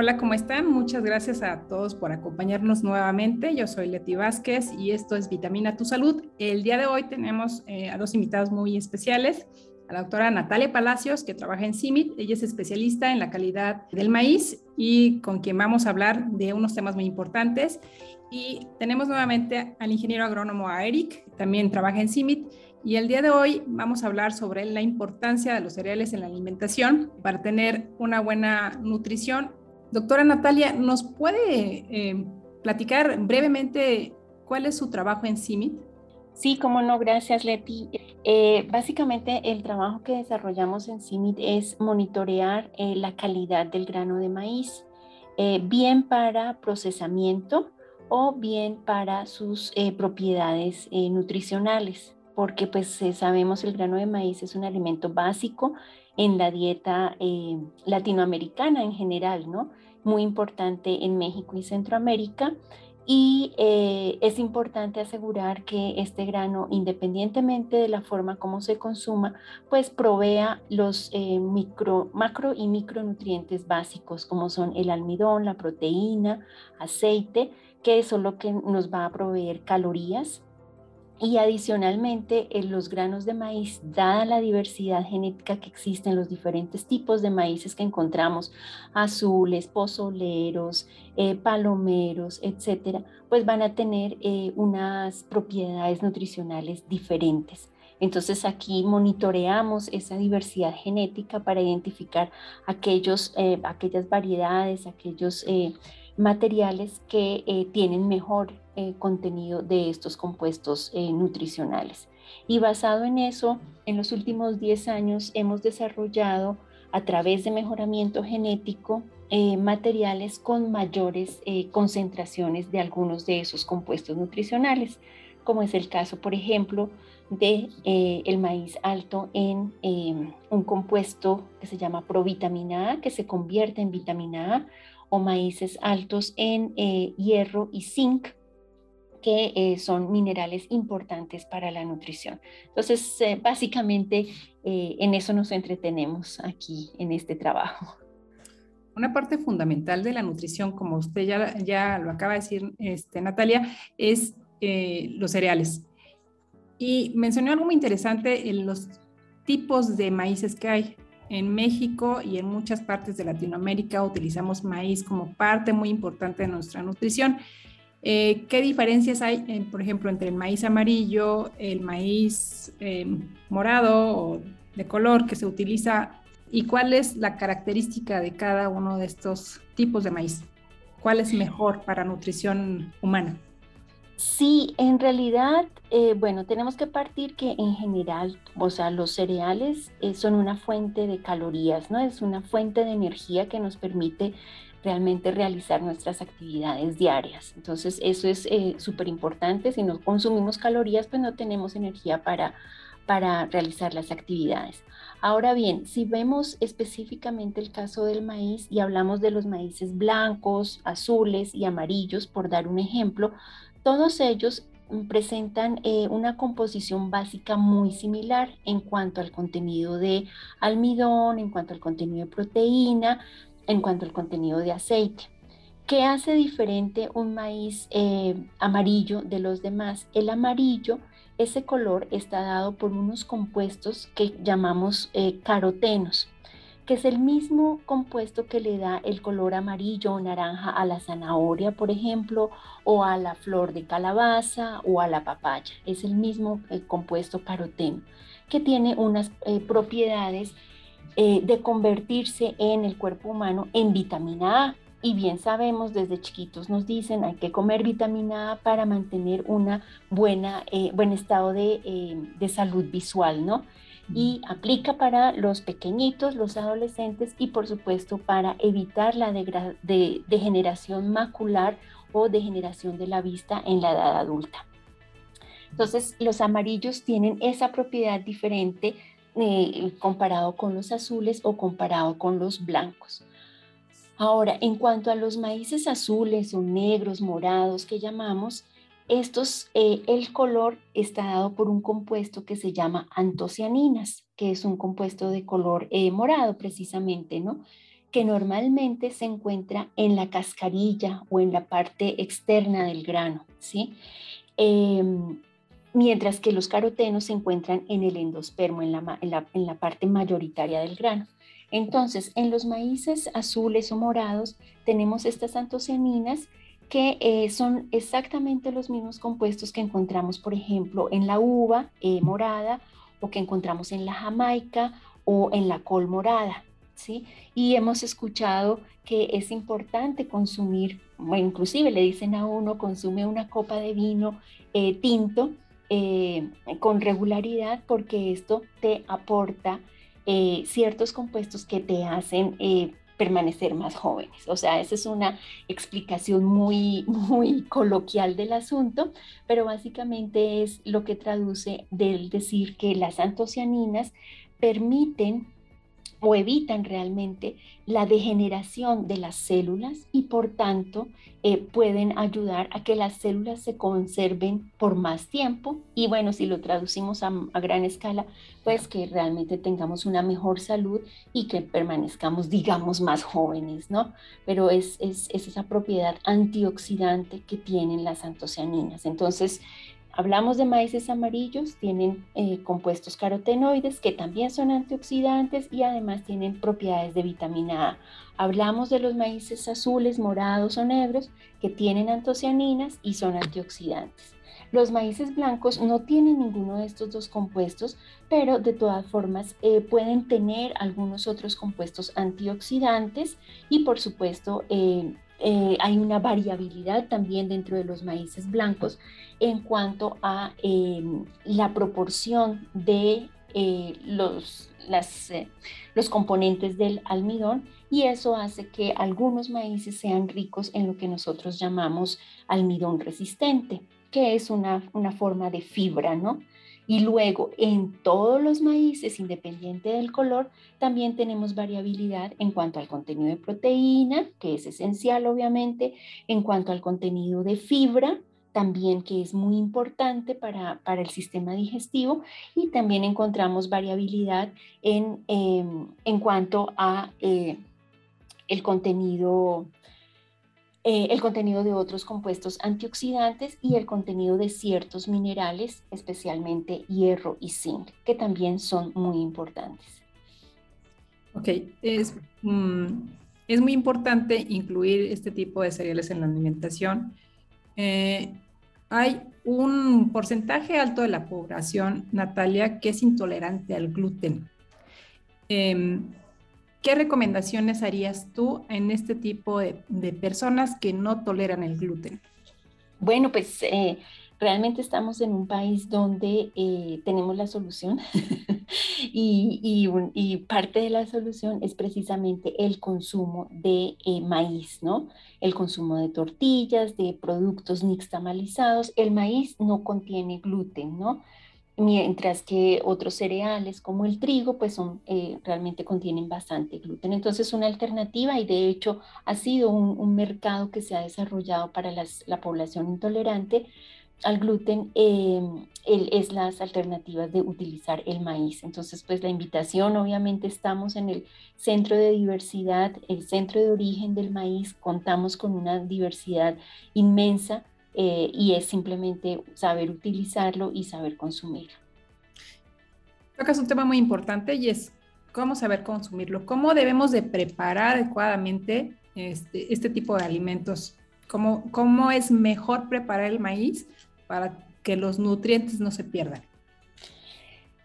Hola, ¿cómo están? Muchas gracias a todos por acompañarnos nuevamente. Yo soy Leti Vázquez y esto es Vitamina Tu Salud. El día de hoy tenemos eh, a dos invitados muy especiales. A la doctora Natalia Palacios, que trabaja en CIMIT. Ella es especialista en la calidad del maíz y con quien vamos a hablar de unos temas muy importantes. Y tenemos nuevamente al ingeniero agrónomo Eric, también trabaja en CIMIT. Y el día de hoy vamos a hablar sobre la importancia de los cereales en la alimentación para tener una buena nutrición Doctora Natalia, ¿nos puede eh, platicar brevemente cuál es su trabajo en CIMIT? Sí, como no, gracias Leti. Eh, básicamente el trabajo que desarrollamos en CIMIT es monitorear eh, la calidad del grano de maíz, bien para procesamiento o bien para sus propiedades nutricionales, porque pues sabemos el grano de maíz es un alimento básico en la dieta eh, latinoamericana en general, ¿no? Muy importante en México y Centroamérica. Y eh, es importante asegurar que este grano, independientemente de la forma como se consuma, pues provea los eh, macro y micronutrientes básicos, como son el almidón, la proteína, aceite, que es lo que nos va a proveer calorías, y adicionalmente, en los granos de maíz, dada la diversidad genética que existe en los diferentes tipos de maíces que encontramos, azules, pozoleros, eh, palomeros, etcétera, pues van a tener eh, unas propiedades nutricionales diferentes. Entonces aquí monitoreamos esa diversidad genética para identificar aquellos, eh, aquellas variedades, aquellos materiales que tienen mejor eh, contenido de estos compuestos eh, nutricionales. Y basado en eso, en los últimos 10 años hemos desarrollado a través de mejoramiento genético eh, materiales con mayores concentraciones de algunos de esos compuestos nutricionales, como es el caso, por ejemplo, de el maíz alto en un compuesto que se llama provitamina A, que se convierte en vitamina A, o maíces altos en hierro y zinc, que eh, son minerales importantes para la nutrición. Entonces, eh, básicamente eh, en eso nos entretenemos aquí en este trabajo. Una parte fundamental de la nutrición, como usted ya, ya lo acaba de decir, este, Natalia, es los cereales. Y mencionó algo muy interesante en los tipos de maíces que hay. En México y en muchas partes de Latinoamérica utilizamos maíz como parte muy importante de nuestra nutrición. Eh, ¿Qué diferencias hay, eh, por ejemplo, entre el maíz amarillo, el maíz eh, morado o de color que se utiliza y cuál es la característica de cada uno de estos tipos de maíz? ¿Cuál es mejor para nutrición humana? Sí, en realidad, bueno, tenemos que partir que en general, o sea, los cereales son una fuente de calorías, ¿no? Es una fuente de energía que nos permite realmente realizar nuestras actividades diarias. Entonces, eso es eh, súper importante. Si no consumimos calorías, pues no tenemos energía para, para realizar las actividades. Ahora bien, si vemos específicamente el caso del maíz y hablamos de los maíces blancos, azules y amarillos, por dar un ejemplo, todos ellos presentan eh, una composición básica muy similar en cuanto al contenido de almidón, en cuanto al contenido de proteína, en cuanto al contenido de aceite. ¿Qué hace diferente un maíz eh, amarillo de los demás? El amarillo, ese color está dado por unos compuestos que llamamos eh, carotenos, que es el mismo compuesto que le da el color amarillo o naranja a la zanahoria, por ejemplo, o a la flor de calabaza o a la papaya. Es el mismo eh, compuesto caroteno, que tiene unas propiedades eh, de convertirse en el cuerpo humano en vitamina A. Y bien sabemos, desde chiquitos nos dicen hay que comer vitamina A para mantener un buena, eh, buen estado de, eh, de, salud visual, ¿no? Y aplica para los pequeñitos, los adolescentes y por supuesto para evitar la de degeneración macular o degeneración de la vista en la edad adulta. Entonces, los amarillos tienen esa propiedad diferente eh, comparado con los azules o comparado con los blancos. Ahora, en cuanto a los maíces azules o negros, morados que llamamos, estos, eh, el color está dado por un compuesto que se llama antocianinas, que es un compuesto de color eh, morado precisamente, ¿no? que normalmente se encuentra en la cascarilla o en la parte externa del grano, ¿sí? Em, mientras que los carotenos se encuentran en el endospermo, en la, parte mayoritaria del grano. Entonces, en los maíces azules o morados tenemos estas antocianinas que eh, son exactamente los mismos compuestos que encontramos, por ejemplo, en la uva eh, morada o que encontramos en la jamaica o en la col morada. ¿sí? Y hemos escuchado que es importante consumir, inclusive le dicen a uno, consume una copa de vino eh, tinto con regularidad porque esto te aporta ciertos compuestos que te hacen permanecer más jóvenes. O sea, esa es una explicación muy, muy coloquial del asunto, pero básicamente es lo que traduce del decir que las antocianinas permiten o evitan realmente la degeneración de las células y por tanto eh, pueden ayudar a que las células se conserven por más tiempo y bueno, si lo traducimos a, gran escala, pues que realmente tengamos una mejor salud y que permanezcamos, digamos, más jóvenes, ¿no? Pero es, es, es esa propiedad antioxidante que tienen las antocianinas. Entonces, Hablamos de maíces amarillos, tienen eh, compuestos carotenoides que también son antioxidantes y además tienen propiedades de vitamina A. Hablamos de los maíces azules, morados o negros que tienen antocianinas y son antioxidantes. Los maíces blancos no tienen ninguno de estos dos compuestos, pero de todas formas eh, pueden tener algunos otros compuestos antioxidantes y por supuesto eh, eh, hay una variabilidad también dentro de los maíces blancos en cuanto a em, la proporción de eh, los, eh, los componentes del almidón y eso hace que algunos maíces sean ricos en lo que nosotros llamamos almidón resistente, que es una, una forma de fibra, ¿no? Y luego en todos los maíces, independiente del color, también tenemos variabilidad en cuanto al contenido de proteína, que es esencial obviamente, en cuanto al contenido de fibra, también que es muy importante para, el sistema digestivo y también encontramos variabilidad en, em, en cuanto a eh, el contenido eh, el contenido de otros compuestos antioxidantes y el contenido de ciertos minerales, especialmente hierro y zinc, que también son muy importantes. Ok, es, mm, es muy importante incluir este tipo de cereales en la alimentación. Eh, hay un porcentaje alto de la población, Natalia, que es intolerante al gluten. Em, ¿Qué recomendaciones harías tú en este tipo de, personas que no toleran el gluten? Bueno, pues eh, realmente estamos en un país donde eh, tenemos la solución y, parte de la solución es precisamente el consumo de eh, maíz, ¿no? El consumo de tortillas, de productos nixtamalizados. El maíz no contiene gluten, ¿no? Mientras que otros cereales como el trigo pues son, eh, realmente contienen bastante gluten. Entonces una alternativa y de hecho ha sido un, mercado que se ha desarrollado para la población intolerante al gluten em, es las alternativas de utilizar el maíz. Entonces pues la invitación obviamente estamos en el centro de diversidad, el centro de origen del maíz, contamos con una diversidad inmensa eh, y es simplemente saber utilizarlo y saber consumirlo. Es un tema muy importante y es cómo saber consumirlo, cómo debemos de preparar adecuadamente este, este tipo de alimentos, cómo, cómo es mejor preparar el maíz para que los nutrientes no se pierdan.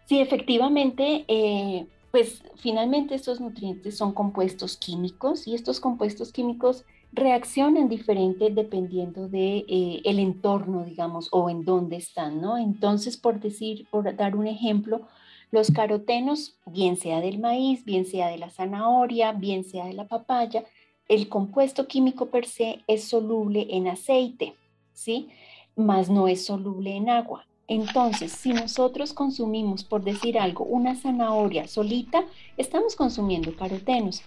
Sí, efectivamente, eh, pues finalmente estos nutrientes son compuestos químicos y estos compuestos químicos reaccionan diferente dependiendo de eh, el entorno, digamos, o en dónde están, ¿no? Entonces, por decir, por dar un ejemplo, los carotenos, bien sea del maíz, bien sea de la zanahoria, bien sea de la papaya, el compuesto químico per se es soluble en aceite, ¿sí? Más no es soluble en agua. Entonces, si nosotros consumimos, por decir algo, una zanahoria solita, estamos consumiendo carotenos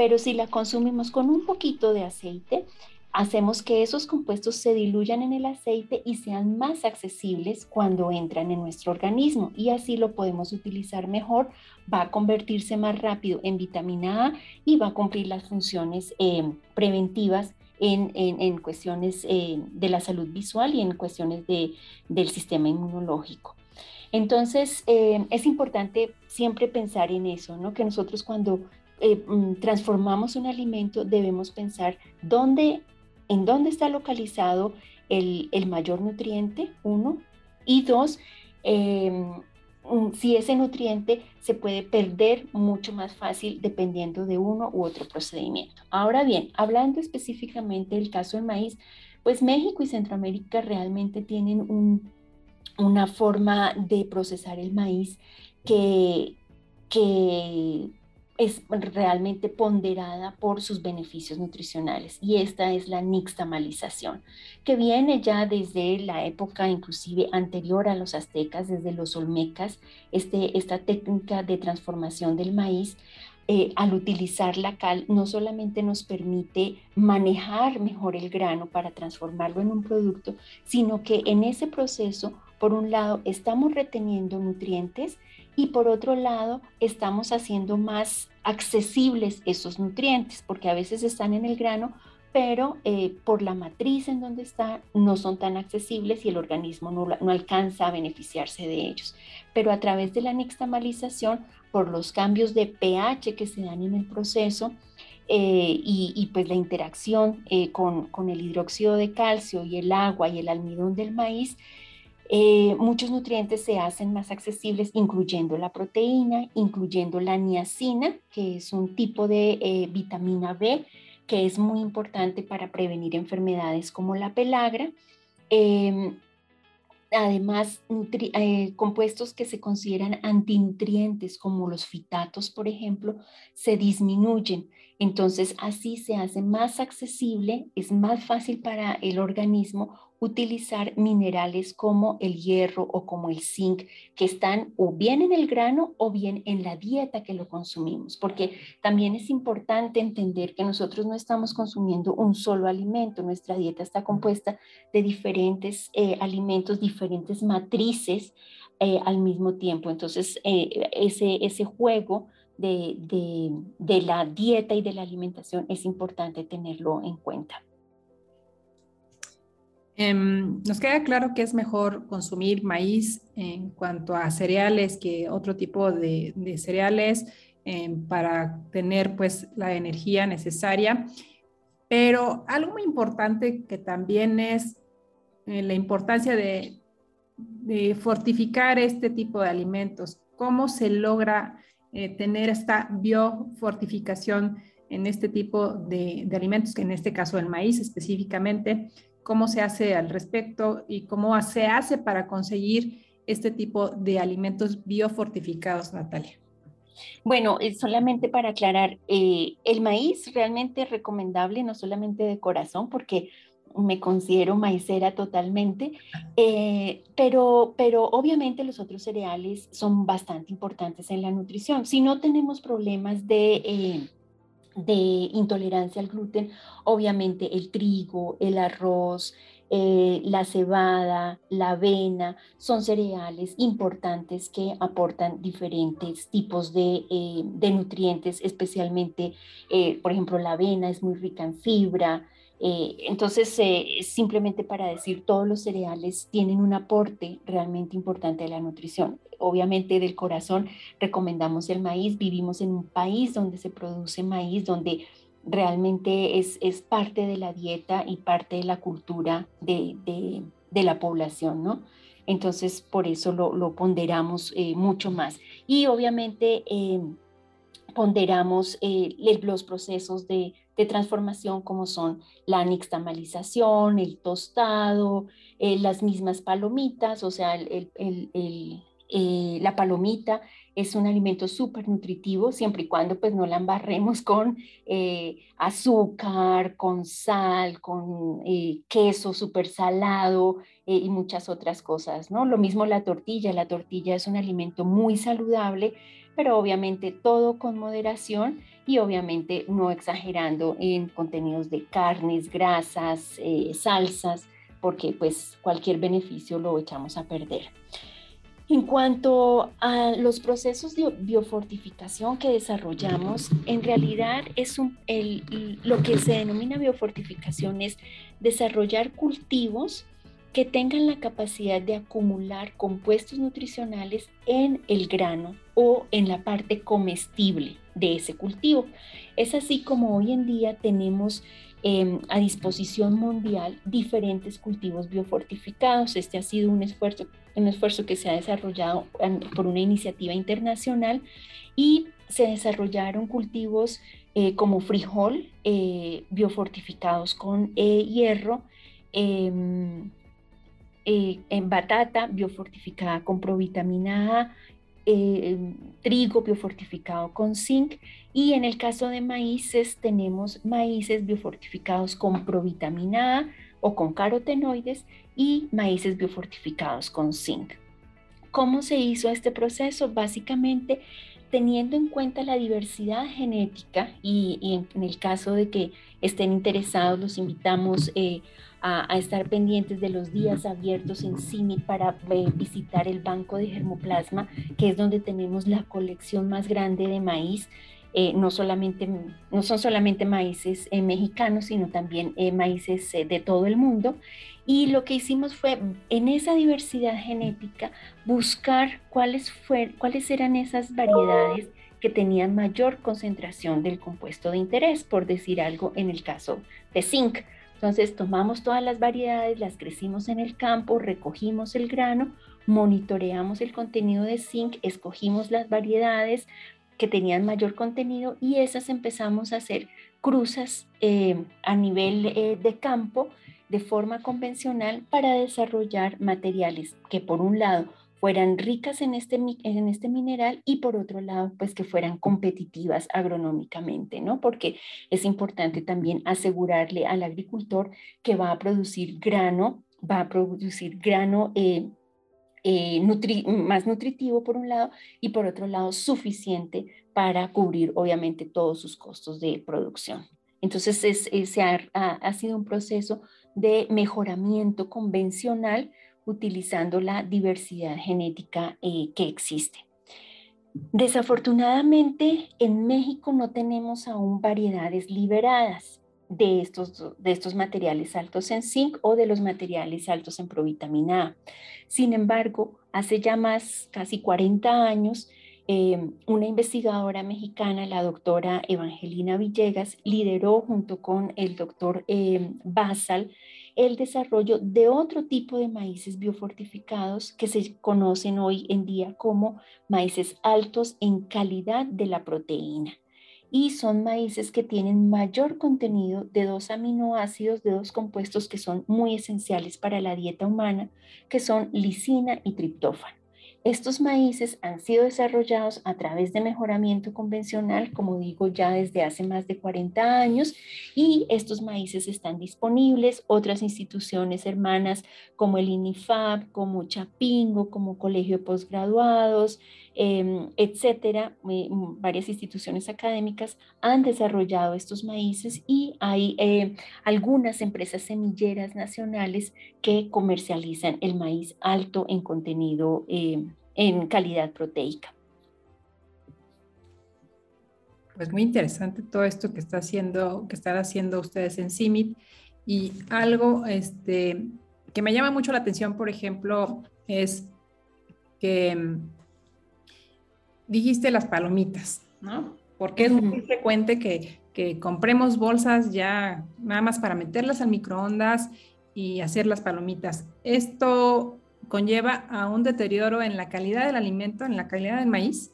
pero si la consumimos con un poquito de aceite, hacemos que esos compuestos se diluyan en el aceite y sean más accesibles cuando entran en nuestro organismo y así lo podemos utilizar mejor, va a convertirse más rápido en vitamina A y va a cumplir las funciones eh, preventivas en, cuestiones eh, de la salud visual y en cuestiones del sistema inmunológico. Entonces, eh, es importante siempre pensar en eso, ¿no? que nosotros cuando mm, transformamos un alimento debemos pensar dónde en dónde está localizado el, mayor nutriente, uno, y dos, em, si ese nutriente se puede perder mucho más fácil dependiendo de uno u otro procedimiento. Ahora bien, hablando específicamente del caso del maíz, pues México y Centroamérica realmente tienen una forma de procesar el maíz que, que es realmente ponderada por sus beneficios nutricionales y esta es la nixtamalización, que viene ya desde la época inclusive anterior a los aztecas, desde los olmecas, este, esta técnica de transformación del maíz. Eh, al utilizar la cal no solamente nos permite manejar mejor el grano para transformarlo en un producto, sino que en ese proceso, por un lado, estamos reteniendo nutrientes y por otro lado estamos haciendo más accesibles esos nutrientes, porque a veces están en el grano, pero eh, por la matriz en donde están no son tan accesibles y el organismo no, no, alcanza a beneficiarse de ellos. Pero a través de la nixtamalización, por los cambios de pH que se dan en el proceso eh, y, pues la interacción eh, con, con el hidróxido de calcio y el agua y el almidón del maíz, eh, muchos nutrientes se hacen más accesibles, incluyendo la proteína, incluyendo la niacina, que es un tipo de eh, vitamina B que es muy importante para prevenir enfermedades como la pelagra. Em, además, eh, compuestos que se consideran antinutrientes, como los fitatos, por ejemplo, se disminuyen. Entonces, así se hace más accesible, es más fácil para el organismo utilizar minerales como el hierro o como el zinc, que están o bien en el grano o bien en la dieta que lo consumimos, porque también es importante entender que nosotros no estamos consumiendo un solo alimento, nuestra dieta está compuesta de diferentes eh, alimentos, diferentes matrices eh, al mismo tiempo. Entonces, eh, ese, ese juego de, de la dieta y de la alimentación es importante tenerlo en cuenta. Em, nos queda claro que es mejor consumir maíz en cuanto a cereales que otro tipo de, cereales em, para tener pues la energía necesaria. Pero algo muy importante que también es eh, la importancia de, fortificar este tipo de alimentos. ¿Cómo se logra eh, tener esta biofortificación en este tipo de, alimentos, que en este caso el maíz específicamente? cómo se hace al respecto y cómo se hace para conseguir este tipo de alimentos biofortificados, Natalia. Bueno, solamente para aclarar, eh, el maíz realmente es recomendable, no solamente de corazón, porque me considero maicera totalmente, eh, pero, pero obviamente los otros cereales son bastante importantes en la nutrición. Si no tenemos problemas de... Eh, de intolerancia al gluten, obviamente el trigo, el arroz, eh, la cebada, la avena, son cereales importantes que aportan diferentes tipos de, eh, nutrientes, especialmente, por ejemplo, la avena es muy rica en fibra, eh, entonces, eh, simplemente para decir, todos los cereales tienen un aporte realmente importante de la nutrición. Obviamente del corazón recomendamos el maíz, vivimos en un país donde se produce maíz, donde realmente es, es parte de la dieta y parte de la cultura de, de, la población, ¿no? Entonces, por eso lo, ponderamos eh, mucho más. Y obviamente ponderamos los procesos de de transformación como son la nixtamalización, el tostado, eh, las mismas palomitas, o sea, eh, la palomita es un alimento súper nutritivo siempre y cuando pues no la embarremos con eh, azúcar, con sal, con queso súper salado y muchas otras cosas, ¿no? Lo mismo la tortilla, la tortilla es un alimento muy saludable pero obviamente todo con moderación y obviamente no exagerando en contenidos de carnes, grasas, eh, salsas, porque pues cualquier beneficio lo echamos a perder. En cuanto a los procesos de biofortificación que desarrollamos, en realidad es lo que se denomina biofortificación es desarrollar cultivos que tengan la capacidad de acumular compuestos nutricionales en el grano o en la parte comestible de ese cultivo. Es así como hoy en día tenemos em, a disposición mundial diferentes cultivos biofortificados. Este ha sido un esfuerzo, un esfuerzo que se ha desarrollado por una iniciativa internacional y se desarrollaron cultivos eh, como frijol eh, biofortificados con eh, hierro, em, eh, en batata biofortificada con provitamina A, eh, trigo biofortificado con zinc y en el caso de maíces tenemos maíces biofortificados con provitamina A o con carotenoides y maíces biofortificados con zinc. ¿Cómo se hizo este proceso? Básicamente teniendo en cuenta la diversidad genética y, en, el caso de que estén interesados, los invitamos eh, a, estar pendientes de los días abiertos en CIMI para eh, visitar el banco de germoplasma, que es donde tenemos la colección más grande de maíz. Eh, no, solamente, no son solamente maíces mexicanos, sino también maíces de todo el mundo. Y lo que hicimos fue, en esa diversidad genética, buscar cuáles, fue, cuáles eran esas variedades que tenían mayor concentración del compuesto de interés, por decir algo en el caso de zinc. Entonces tomamos todas las variedades, las crecimos en el campo, recogimos el grano, monitoreamos el contenido de zinc, escogimos las variedades que tenían mayor contenido y esas empezamos a hacer cruzas eh, a nivel eh, de campo de forma convencional para desarrollar materiales que por un lado fueran ricas en este, en este mineral y por otro lado, pues que fueran competitivas agronómicamente, ¿no? Porque es importante también asegurarle al agricultor que va a producir grano, va a producir grano eh, eh, más nutritivo por un lado y por otro lado suficiente para cubrir obviamente todos sus costos de producción. Entonces es, ha, ha sido un proceso de mejoramiento convencional utilizando la diversidad genética eh, que existe. Desafortunadamente, en México no tenemos aún variedades liberadas de estos, de estos materiales altos en zinc o de los materiales altos en provitamina A. Sin embargo, hace ya más, casi 40 años, eh, una investigadora mexicana, la doctora Evangelina Villegas, lideró junto con el doctor eh, Basal el desarrollo de otro tipo de maíces biofortificados que se conocen hoy en día como maíces altos en calidad de la proteína. Y son maíces que tienen mayor contenido de dos aminoácidos, de dos compuestos que son muy esenciales para la dieta humana, que son lisina y triptófano. Estos maíces han sido desarrollados a través de mejoramiento convencional, como digo, ya desde hace más de 40 años, y estos maíces están disponibles. Otras instituciones hermanas como el INIFAB, como Chapingo, como Colegio de Postgraduados, em, etcétera, eh, varias instituciones académicas han desarrollado estos maíces y hay eh, algunas empresas semilleras nacionales que comercializan el maíz alto en contenido em, en calidad proteica. Pues muy interesante todo esto que está haciendo, que están haciendo ustedes en CIMIT y algo este, que me llama mucho la atención, por ejemplo, es que mm, dijiste las palomitas, ¿no? Porque es muy frecuente que, que compremos bolsas ya nada más para meterlas al microondas y hacer las palomitas. Esto conlleva a un deterioro en la calidad del alimento, en la calidad del maíz?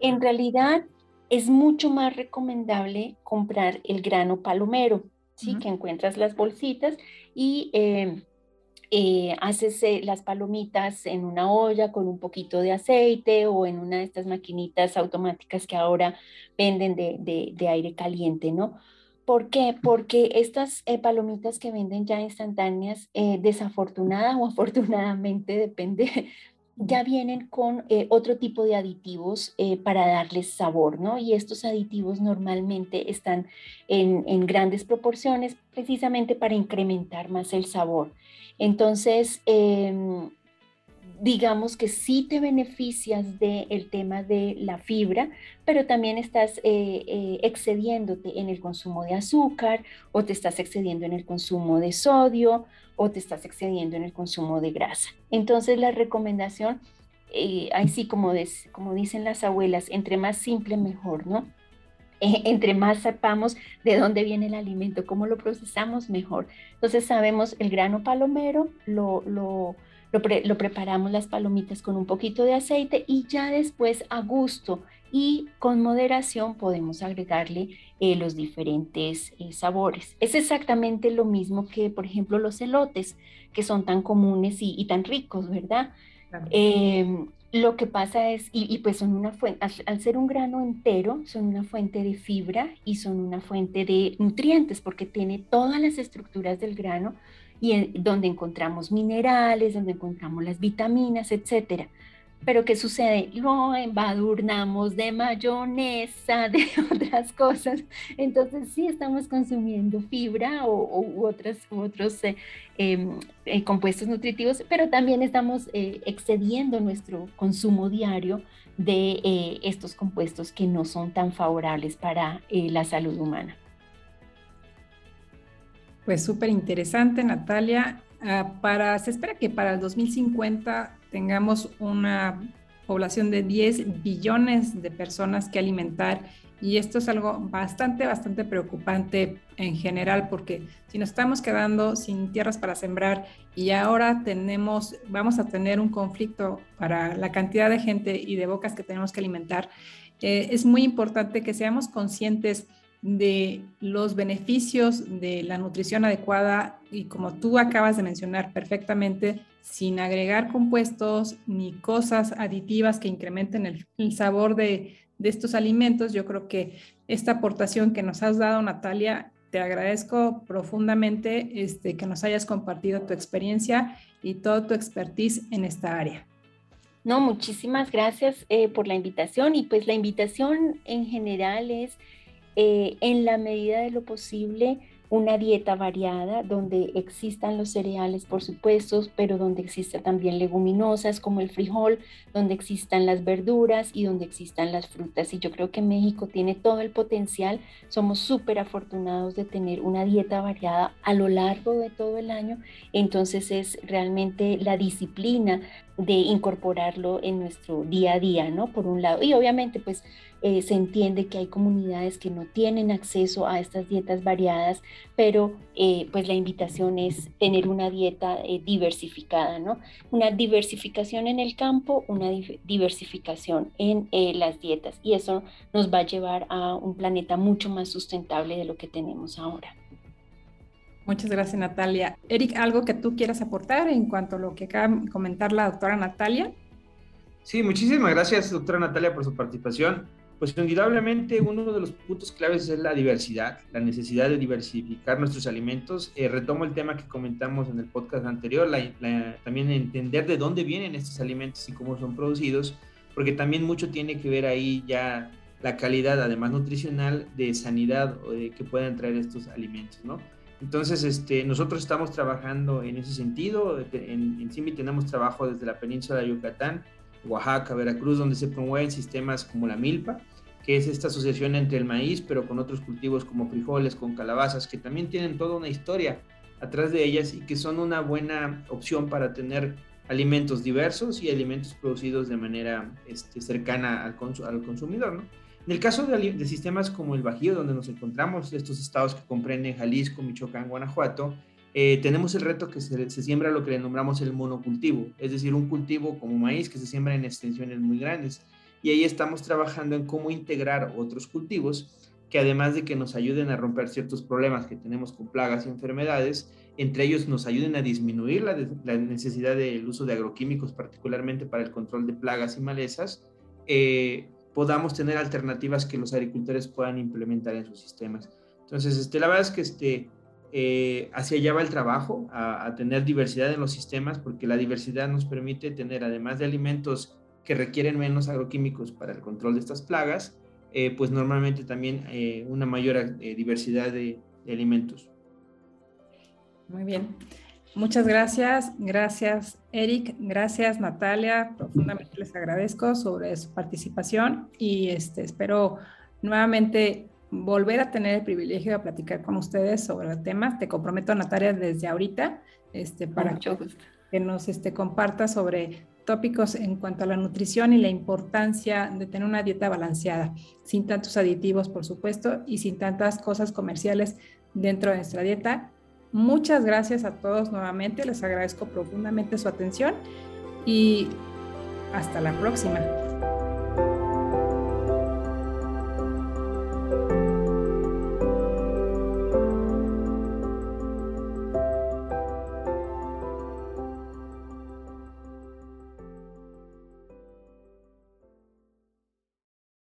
En realidad es mucho más recomendable comprar el grano palomero, ¿sí? que encuentras las bolsitas y em, eh, haces eh, las palomitas en una olla con un poquito de aceite o en una de estas maquinitas automáticas que ahora venden de, de aire caliente, ¿no? ¿Por qué? Porque estas eh, palomitas que venden ya instantáneas, eh, desafortunada o afortunadamente, depende ya vienen con otro tipo de aditivos para darles sabor, ¿no? Y estos aditivos normalmente están en, en, grandes proporciones precisamente para incrementar más el sabor. Entonces, em, digamos que sí te beneficias del tema de la fibra, pero también estás eh, eh, excediéndote en el consumo de azúcar o te estás excediendo en el consumo de sodio o te estás excediendo en el consumo de grasa. Entonces la recomendación, eh, así como, como dicen las abuelas, entre más simple mejor, ¿no? Entre más sepamos de dónde viene el alimento, cómo lo procesamos, mejor. Entonces sabemos el grano palomero, lo, lo lo, preparamos las palomitas con un poquito de aceite y ya después a gusto y con moderación podemos agregarle eh, los diferentes eh, sabores. Es exactamente lo mismo que, por ejemplo, los elotes, que son tan comunes y, tan ricos, ¿verdad? Em, lo que pasa es, y, pues son una fuente, al, ser un grano entero, son una fuente de fibra y son una fuente de nutrientes porque tiene todas las estructuras del grano, y donde encontramos minerales, donde encontramos las vitaminas, etcétera. Pero ¿qué sucede? Lo embadurnamos de mayonesa, de otras cosas. Entonces sí estamos consumiendo fibra o, u otras, otros eh, em, eh, compuestos nutritivos, pero también estamos eh, excediendo nuestro consumo diario de estos compuestos que no son tan favorables para la salud humana. Pues súper interesante, Natalia. Ah, para, se espera que para el 2050 tengamos una población de 10 billones de personas que alimentar. Y esto es algo bastante, bastante preocupante en general porque si nos estamos quedando sin tierras para sembrar y ahora tenemos, vamos a tener un conflicto para la cantidad de gente y de bocas que tenemos que alimentar, eh, es muy importante que seamos conscientes de los beneficios de la nutrición adecuada y como tú acabas de mencionar perfectamente, sin agregar compuestos ni cosas aditivas que incrementen el, sabor de, estos alimentos, yo creo que esta aportación que nos has dado, Natalia, te agradezco profundamente este, que nos hayas compartido tu experiencia y todo tu expertise en esta área. No, muchísimas gracias eh, por la invitación y pues la invitación en general es eh, en la medida de lo posible una dieta variada donde existan los cereales, por supuesto, pero donde existan también leguminosas como el frijol, donde existan las verduras y donde existan las frutas. Y yo creo que México tiene todo el potencial. Somos súper afortunados de tener una dieta variada a lo largo de todo el año. Entonces es realmente la disciplina de incorporarlo en nuestro día a día, ¿no? Por un lado. Y obviamente, pues eh, se entiende que hay comunidades que no tienen acceso a estas dietas variadas, pero eh, pues la invitación es tener una dieta eh, diversificada, ¿no? Una diversificación en el campo, una diversificación en las dietas y eso nos va a llevar a un planeta mucho más sustentable de lo que tenemos ahora. Muchas gracias, Natalia. Eric, ¿algo que tú quieras aportar en cuanto a lo que acaba de comentar la doctora Natalia? Sí, muchísimas gracias, doctora Natalia, por su participación. Pues indudablemente uno de los puntos claves es la diversidad, la necesidad de diversificar nuestros alimentos. Eh, retomo el tema que comentamos en el podcast anterior, también entender de dónde vienen estos alimentos y cómo son producidos, porque también mucho tiene que ver ahí ya la calidad, además nutricional, de sanidad que puedan traer estos alimentos, ¿no? Entonces, este, nosotros estamos trabajando en ese sentido. En, en CIMI tenemos trabajo desde la península de Yucatán, Oaxaca, Veracruz, donde se promueven sistemas como la milpa, que es esta asociación entre el maíz, pero con otros cultivos como frijoles, con calabazas, que también tienen toda una historia atrás de ellas y que son una buena opción para tener alimentos diversos y alimentos producidos de manera este, cercana al, consumidor. ¿no? En el caso de, sistemas como el Bajío, donde nos encontramos, estos estados que comprenden Jalisco, Michoacán, Guanajuato, eh, tenemos el reto que se, se, siembra lo que le nombramos el monocultivo, es decir, un cultivo como maíz que se siembra en extensiones muy grandes y ahí estamos trabajando en cómo integrar otros cultivos que además de que nos ayuden a romper ciertos problemas que tenemos con plagas y enfermedades, entre ellos nos ayuden a disminuir la, necesidad del uso de agroquímicos, particularmente para el control de plagas y malezas, eh, podamos tener alternativas que los agricultores puedan implementar en sus sistemas. Entonces, este, la verdad es que este, eh, hacia allá va el trabajo, a, tener diversidad en los sistemas, porque la diversidad nos permite tener, además de alimentos que requieren menos agroquímicos para el control de estas plagas, eh, pues normalmente también eh, una mayor diversidad de, de alimentos. Muy bien. Muchas gracias, gracias Eric, gracias Natalia, profundamente les agradezco sobre su participación y este, espero nuevamente volver a tener el privilegio de platicar con ustedes sobre el tema. Te comprometo Natalia desde ahorita este, para que nos este, comparta sobre tópicos en cuanto a la nutrición y la importancia de tener una dieta balanceada, sin tantos aditivos, por supuesto, y sin tantas cosas comerciales dentro de nuestra dieta Muchas gracias a todos nuevamente, les agradezco profundamente su atención y hasta la próxima.